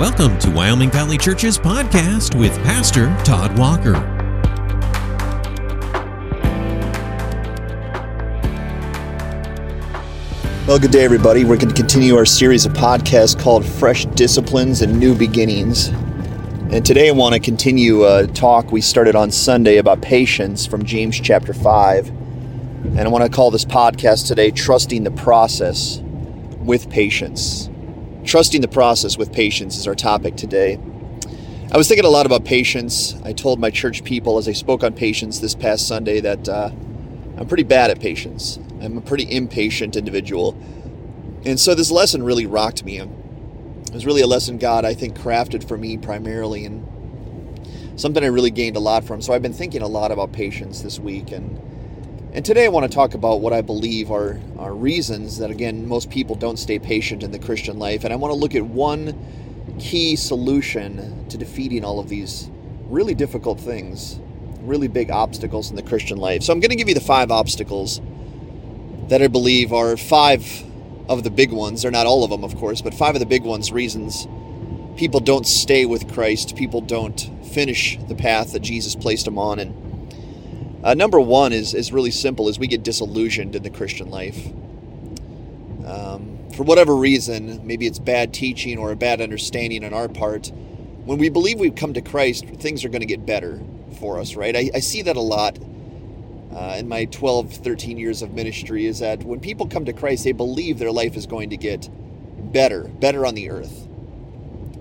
Welcome to Wyoming Valley Church's podcast with Pastor Todd Walker. Well, good day, everybody. We're going to continue our series of podcasts called Fresh Disciplines and New Beginnings. And today I want to continue a talk we started on Sunday about patience from James chapter 5. And I want to call this podcast today Trusting the Process with Patience. Trusting the process with patience is our topic today. I was thinking a lot about patience. I told my church people as I spoke on patience this past Sunday that uh, I'm pretty bad at patience. I'm a pretty impatient individual. And so this lesson really rocked me. It was really a lesson God, I think, crafted for me primarily and something I really gained a lot from. So I've been thinking a lot about patience this week. And, and today I want to talk about what I believe are, are reasons that, again, most people don't stay patient in the Christian life. And I want to look at one key solution to defeating all of these really difficult things, really big obstacles in the Christian life. So I'm going to give you the five obstacles that I believe are five of the big ones. They're not all of them, of course, but five of the big ones reasons people don't stay with Christ, people don't finish the path that Jesus placed them on. And uh, number one is, is really simple is we get disillusioned in the Christian life. Um, for whatever reason, maybe it's bad teaching or a bad understanding on our part, when we believe we've come to Christ, things are going to get better for us, right? I, I see that a lot uh, in my 12, 13 years of ministry is that when people come to Christ, they believe their life is going to get better, better on the earth.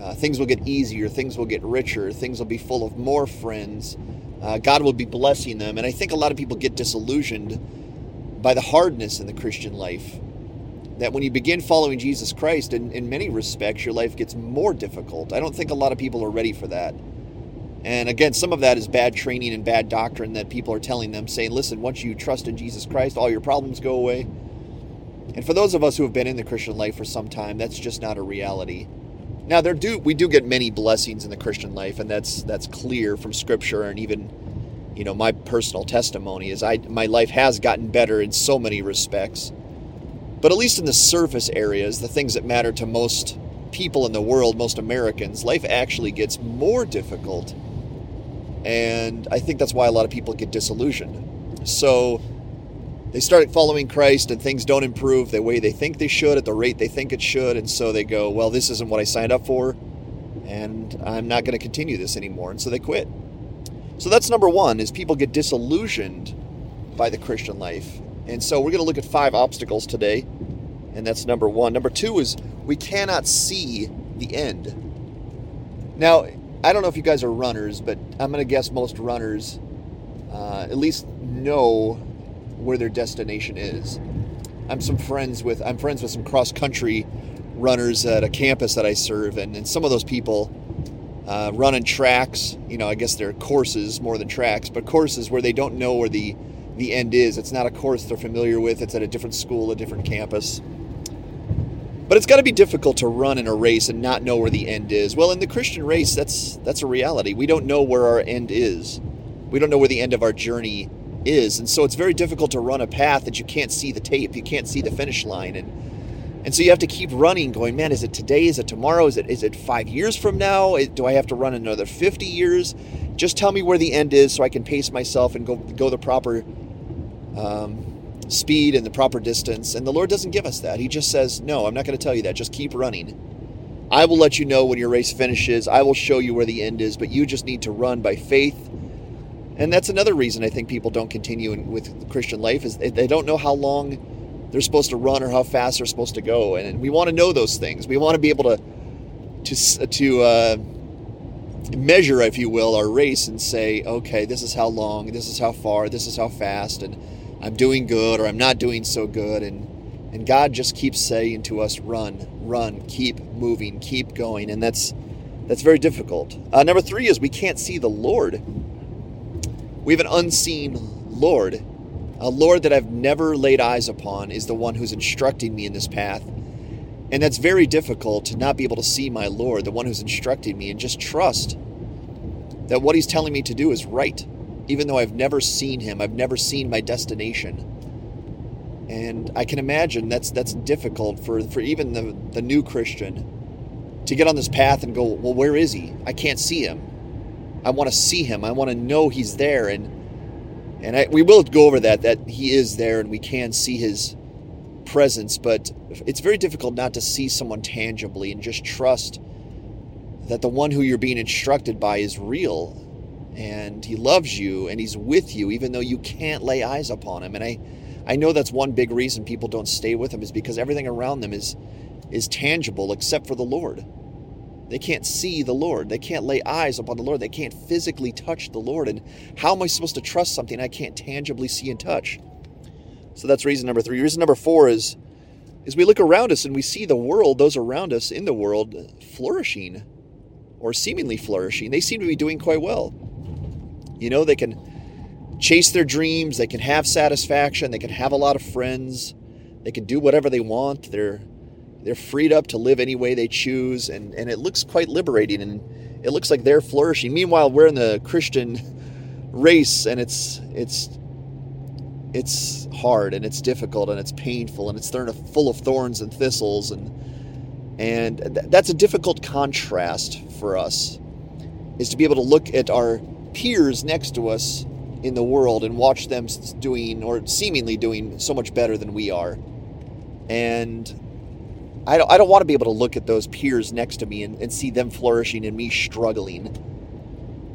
Uh, things will get easier, things will get richer, things will be full of more friends. Uh, God will be blessing them. And I think a lot of people get disillusioned by the hardness in the Christian life. That when you begin following Jesus Christ, in, in many respects, your life gets more difficult. I don't think a lot of people are ready for that. And again, some of that is bad training and bad doctrine that people are telling them, saying, listen, once you trust in Jesus Christ, all your problems go away. And for those of us who have been in the Christian life for some time, that's just not a reality. Now there do we do get many blessings in the Christian life, and that's that's clear from scripture and even you know my personal testimony is I my life has gotten better in so many respects. But at least in the surface areas, the things that matter to most people in the world, most Americans, life actually gets more difficult and I think that's why a lot of people get disillusioned. So they start following Christ and things don't improve the way they think they should at the rate they think it should. And so they go, well, this isn't what I signed up for. And I'm not going to continue this anymore. And so they quit. So that's number one is people get disillusioned by the Christian life. And so we're going to look at five obstacles today. And that's number one. Number two is we cannot see the end. Now, I don't know if you guys are runners, but I'm going to guess most runners uh, at least know where their destination is. I'm some friends with I'm friends with some cross country runners at a campus that I serve, and, and some of those people uh, run in tracks. You know, I guess they're courses more than tracks, but courses where they don't know where the the end is. It's not a course they're familiar with. It's at a different school, a different campus. But it's got to be difficult to run in a race and not know where the end is. Well, in the Christian race, that's that's a reality. We don't know where our end is. We don't know where the end of our journey is, and so it's very difficult to run a path that you can't see the tape, you can't see the finish line, and and so you have to keep running, going, man, is it today? Is it tomorrow? Is it is it five years from now? Do I have to run another fifty years? Just tell me where the end is, so I can pace myself and go go the proper. Um, speed and the proper distance. And the Lord doesn't give us that. He just says, No, I'm not going to tell you that. Just keep running. I will let you know when your race finishes. I will show you where the end is, but you just need to run by faith. And that's another reason I think people don't continue in, with Christian life is they don't know how long they're supposed to run or how fast they're supposed to go. And we want to know those things. We want to be able to to to uh, measure, if you will, our race and say, okay, this is how long, this is how far, this is how fast, and I'm doing good or I'm not doing so good. And, and God just keeps saying to us, run, run, keep moving, keep going. And that's, that's very difficult. Uh, number three is we can't see the Lord. We have an unseen Lord. A Lord that I've never laid eyes upon is the one who's instructing me in this path. And that's very difficult to not be able to see my Lord, the one who's instructing me, and just trust that what he's telling me to do is right even though I've never seen him, I've never seen my destination. And I can imagine that's that's difficult for, for even the, the new Christian to get on this path and go, well, where is he? I can't see him. I want to see him. I want to know he's there. And and I, we will go over that, that he is there and we can see his presence, but it's very difficult not to see someone tangibly and just trust that the one who you're being instructed by is real and he loves you and he's with you even though you can't lay eyes upon him and i i know that's one big reason people don't stay with him is because everything around them is is tangible except for the lord they can't see the lord. They can't lay eyes upon the lord. They can't physically touch the lord. And how am i supposed to trust something i can't tangibly see and touch? So that's reason number three. Reason number four is is we look around us and we see the world those around us in the world flourishing or seemingly flourishing. They seem to be doing quite well. You know, they can chase their dreams, they can have satisfaction, they can have a lot of friends, they can do whatever they want. They're they're freed up to live any way they choose, and, and it looks quite liberating and it looks like they're flourishing. Meanwhile, we're in the Christian race and it's it's it's hard and it's difficult and it's painful and it's full of thorns and thistles and and that's a difficult contrast for us is to be able to look at our peers next to us in the world and watch them doing or seemingly doing so much better than we are. And I don't, I don't want to be able to look at those peers next to me and, and see them flourishing and me struggling.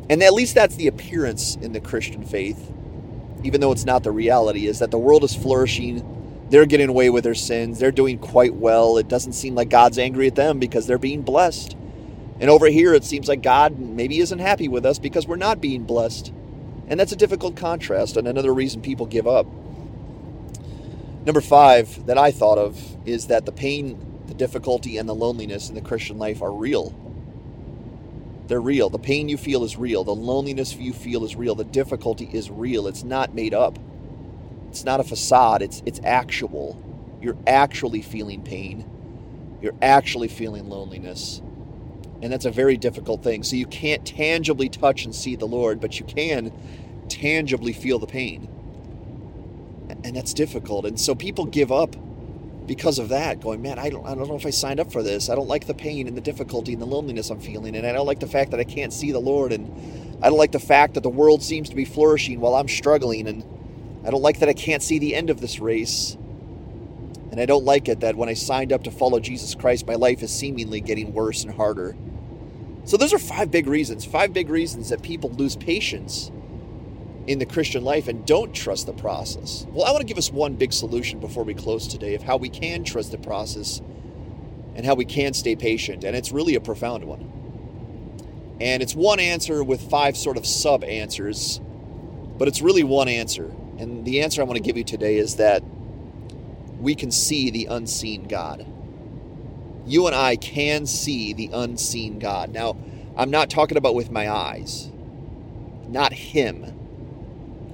And at least that's the appearance in the Christian faith, even though it's not the reality, is that the world is flourishing. They're getting away with their sins. They're doing quite well. It doesn't seem like God's angry at them because they're being blessed. And over here, it seems like God maybe isn't happy with us because we're not being blessed. And that's a difficult contrast and another reason people give up. Number five that I thought of is that the pain, the difficulty, and the loneliness in the Christian life are real. They're real. The pain you feel is real. The loneliness you feel is real. The difficulty is real. It's not made up. It's not a facade. It's it's actual. You're actually feeling pain. You're actually feeling loneliness. And that's a very difficult thing. So you can't tangibly touch and see the Lord, but you can tangibly feel the pain. And that's difficult. And so people give up because of that, going, man, I don't, I don't know if I signed up for this. I don't like the pain and the difficulty and the loneliness I'm feeling. And I don't like the fact that I can't see the Lord. And I don't like the fact that the world seems to be flourishing while I'm struggling. And I don't like that I can't see the end of this race. And I don't like it that when I signed up to follow Jesus Christ, my life is seemingly getting worse and harder. So, those are five big reasons, five big reasons that people lose patience in the Christian life and don't trust the process. Well, I want to give us one big solution before we close today of how we can trust the process and how we can stay patient. And it's really a profound one. And it's one answer with five sort of sub answers, but it's really one answer. And the answer I want to give you today is that we can see the unseen God you and I can see the unseen God. Now, I'm not talking about with my eyes, not Him.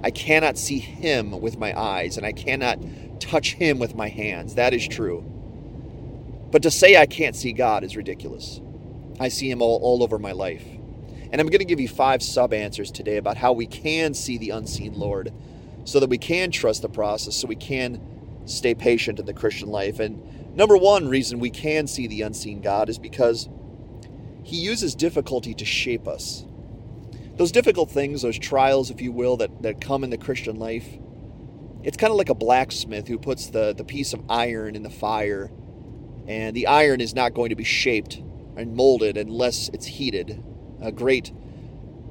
I cannot see Him with my eyes, and I cannot touch Him with my hands. That is true. But to say I can't see God is ridiculous. I see Him all, all over my life. And I'm going to give you five sub answers today about how we can see the unseen Lord so that we can trust the process, so we can stay patient in the Christian life. And Number one reason we can see the unseen God is because He uses difficulty to shape us. Those difficult things, those trials, if you will, that, that come in the Christian life, it's kind of like a blacksmith who puts the, the piece of iron in the fire, and the iron is not going to be shaped and molded unless it's heated. A great,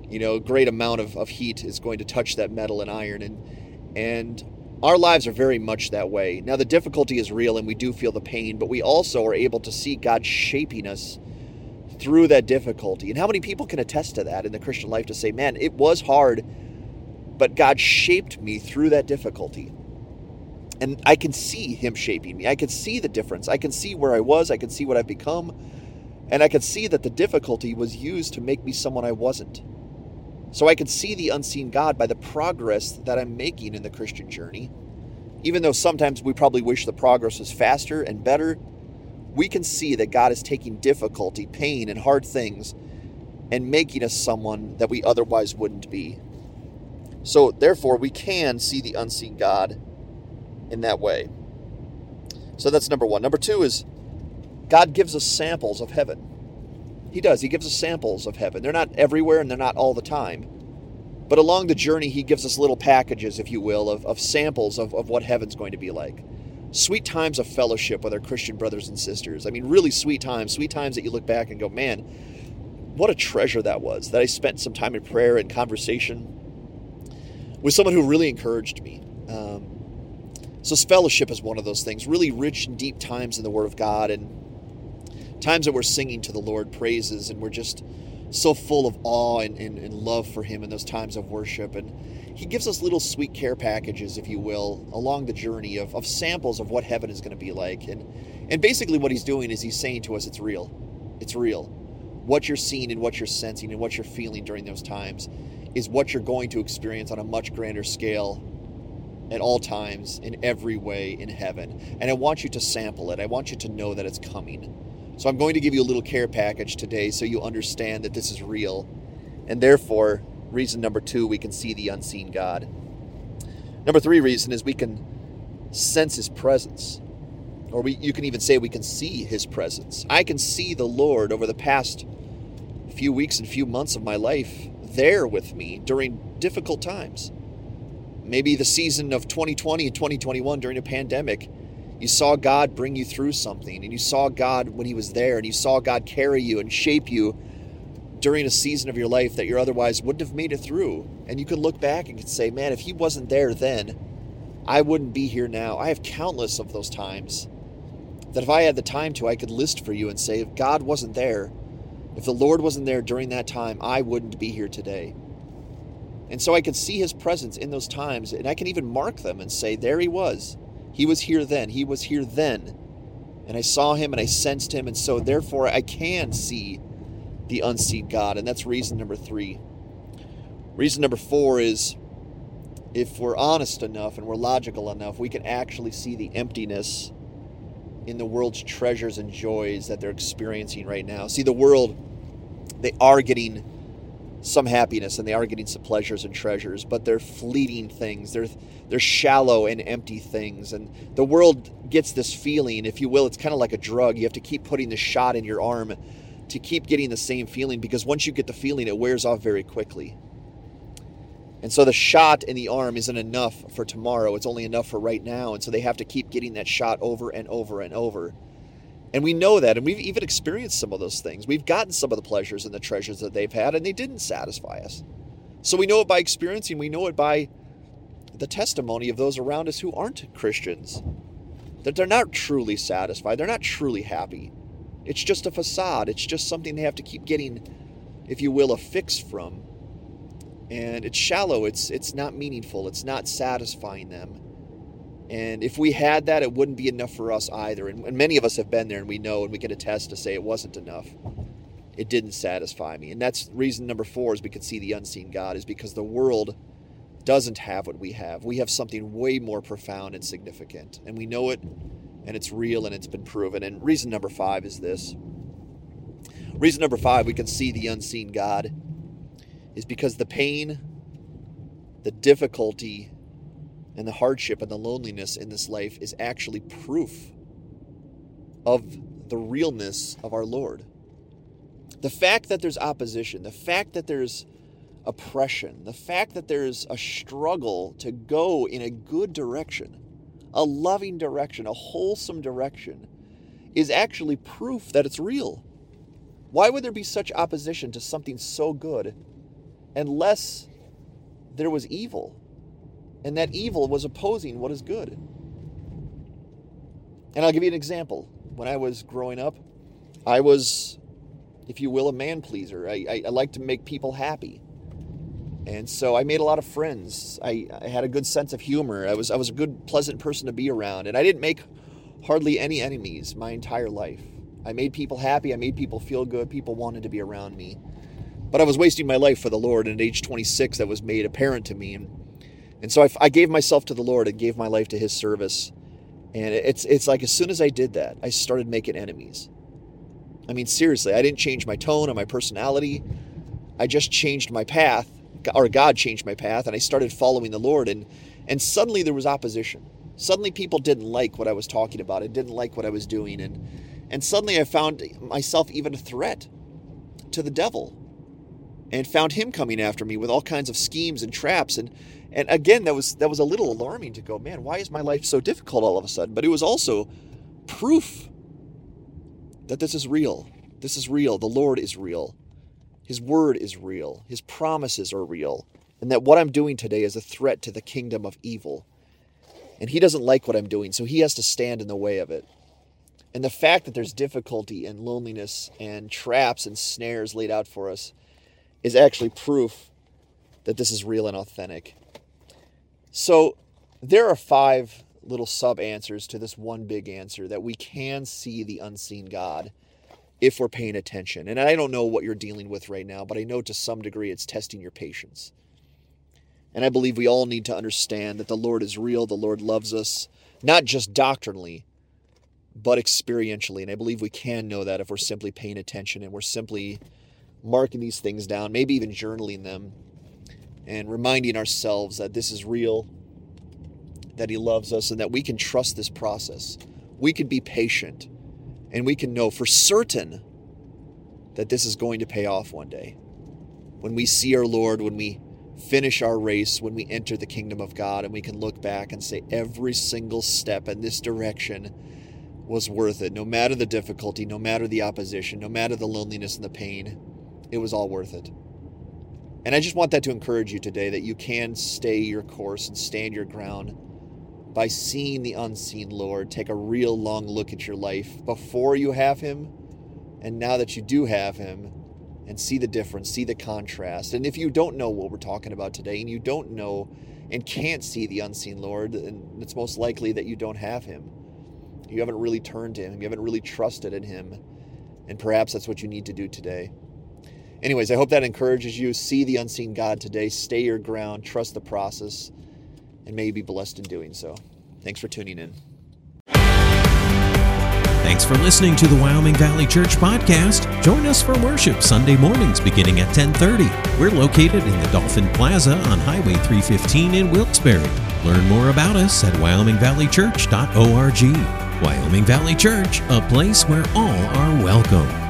you know, great amount of, of heat is going to touch that metal and iron, and and our lives are very much that way. Now, the difficulty is real and we do feel the pain, but we also are able to see God shaping us through that difficulty. And how many people can attest to that in the Christian life to say, man, it was hard, but God shaped me through that difficulty. And I can see Him shaping me. I can see the difference. I can see where I was. I can see what I've become. And I can see that the difficulty was used to make me someone I wasn't. So I can see the unseen God by the progress that I'm making in the Christian journey. Even though sometimes we probably wish the progress was faster and better, we can see that God is taking difficulty, pain, and hard things and making us someone that we otherwise wouldn't be. So, therefore, we can see the unseen God in that way. So, that's number one. Number two is God gives us samples of heaven. He does. He gives us samples of heaven. They're not everywhere and they're not all the time. But along the journey, He gives us little packages, if you will, of, of samples of, of what heaven's going to be like. Sweet times of fellowship with our Christian brothers and sisters. I mean, really sweet times. Sweet times that you look back and go, man, what a treasure that was. That I spent some time in prayer and conversation with someone who really encouraged me. Um, so, fellowship is one of those things, really rich and deep times in the Word of God, and times that we're singing to the Lord praises, and we're just so full of awe and, and, and love for Him in those times of worship. And He gives us little sweet care packages, if you will, along the journey of, of samples of what heaven is going to be like. And, and basically, what He's doing is He's saying to us, it's real. It's real. What you're seeing and what you're sensing and what you're feeling during those times is what you're going to experience on a much grander scale at all times in every way in heaven. And I want you to sample it. I want you to know that it's coming. So I'm going to give you a little care package today so you understand that this is real. And therefore, reason number two, we can see the unseen God. Number three reason is we can sense his presence. Or we, you can even say we can see his presence. I can see the Lord over the past few weeks and few months of my life there with me during difficult times maybe the season of 2020 and 2021 during a pandemic, you saw God bring you through something and you saw God when He was there and you saw God carry you and shape you during a season of your life that you otherwise wouldn't have made it through. And you can look back and could say, man, if He wasn't there then, I wouldn't be here now. I have countless of those times that if I had the time to, I could list for you and say, if God wasn't there, if the Lord wasn't there during that time, I wouldn't be here today. And so I could see his presence in those times, and I can even mark them and say, There he was. He was here then. He was here then. And I saw him and I sensed him, and so therefore I can see the unseen God. And that's reason number three. Reason number four is if we're honest enough and we're logical enough, we can actually see the emptiness in the world's treasures and joys that they're experiencing right now. See, the world, they are getting some happiness and they are getting some pleasures and treasures, but they're fleeting things. They're they're shallow and empty things. And the world gets this feeling, if you will, it's kind of like a drug. You have to keep putting the shot in your arm to keep getting the same feeling because once you get the feeling, it wears off very quickly. And so the shot in the arm isn't enough for tomorrow. It's only enough for right now. And so they have to keep getting that shot over and over and over. And we know that, and we've even experienced some of those things. We've gotten some of the pleasures and the treasures that they've had, and they didn't satisfy us. So we know it by experiencing, we know it by the testimony of those around us who aren't Christians. That they're not truly satisfied, they're not truly happy. It's just a facade, it's just something they have to keep getting, if you will, a fix from. And it's shallow, it's it's not meaningful, it's not satisfying them. And if we had that, it wouldn't be enough for us either. And, and, many of us have been there and we know and we can attest to say it wasn't enough. It didn't satisfy me. And that's reason number four is we can see the unseen God, is because the world doesn't have what we have. We have something way more profound and significant. And we know it and it's real and it's been proven. And reason number five is this. Reason number five, we can see the unseen God, is because the pain, the difficulty, and the hardship and the loneliness in this life is actually proof of the realness of our Lord. The fact that there's opposition, the fact that there's oppression, the fact that there's a struggle to go in a good direction, a loving direction, a wholesome direction, is actually proof that it's real. Why would there be such opposition to something so good unless there was evil? and that evil was opposing what is good. And I'll give you an example. When I was growing up, I was, if you will, a man pleaser. I, I, I like to make people happy. And so I made a lot of friends. I, I had a good sense of humor. I was, I was a good, pleasant person to be around. And I didn't make hardly any enemies my entire life. I made people happy. I made people feel good. People wanted to be around me. But I was wasting my life for the Lord. And at age 26, that was made apparent to me. And and so I, I gave myself to the Lord and gave my life to His service. And it's it's like as soon as I did that, I started making enemies. I mean, seriously, I didn't change my tone or my personality. I just changed my path, or God changed my path, and I started following the Lord. And and suddenly there was opposition. Suddenly people didn't like what I was talking about. and didn't like what I was doing, and and suddenly I found myself even a threat to the devil and found him coming after me with all kinds of schemes and traps and and again that was that was a little alarming to go man why is my life so difficult all of a sudden but it was also proof that this is real this is real the lord is real his word is real. His promises are real. And that what i'm doing today is a threat to the kingdom of evil. And he doesn't like what i'm doing so he has to stand in the way of it. And the fact that there's difficulty and loneliness and traps and snares laid out for us is actually proof that this is real and authentic. So there are five little sub answers to this one big answer that we can see the unseen God if we're paying attention. And I don't know what you're dealing with right now, but I know to some degree it's testing your patience. And I believe we all need to understand that the Lord is real, the Lord loves us, not just doctrinally, but experientially. And I believe we can know that if we're simply paying attention and we're simply marking these things down, maybe even journaling them, and reminding ourselves that this is real, that He loves us, and that we can trust this process. We can be patient, and we can know for certain that this is going to pay off one day. When we see our Lord, when we finish our race, when we enter the kingdom of God, and we can look back and say, every single step in this direction was worth it, no matter the difficulty, no matter the opposition, no matter the loneliness and the pain it was all worth it. And I just want that to encourage you today that you can stay your course and stand your ground by seeing the unseen Lord. Take a real long look at your life before you have Him and now that you do have Him and see the difference, see the contrast. And if you don't know what we're talking about today and you don't know and can't see the unseen Lord, then it's most likely that you don't have Him. You haven't really turned to Him, you haven't really trusted in Him. And perhaps that's what you need to do today. Anyways, I hope that encourages you. See the unseen God today. Stay your ground. Trust the process. And may you be blessed in doing so. Thanks for tuning in. Thanks for listening to the Wyoming Valley Church podcast. Join us for worship Sunday mornings beginning at 10:30. We're located in the Dolphin Plaza on Highway 315 in Wilkes-Barre. Learn more about us at wyomingvalleychurch.org. Wyoming Valley Church, a place where all are welcome.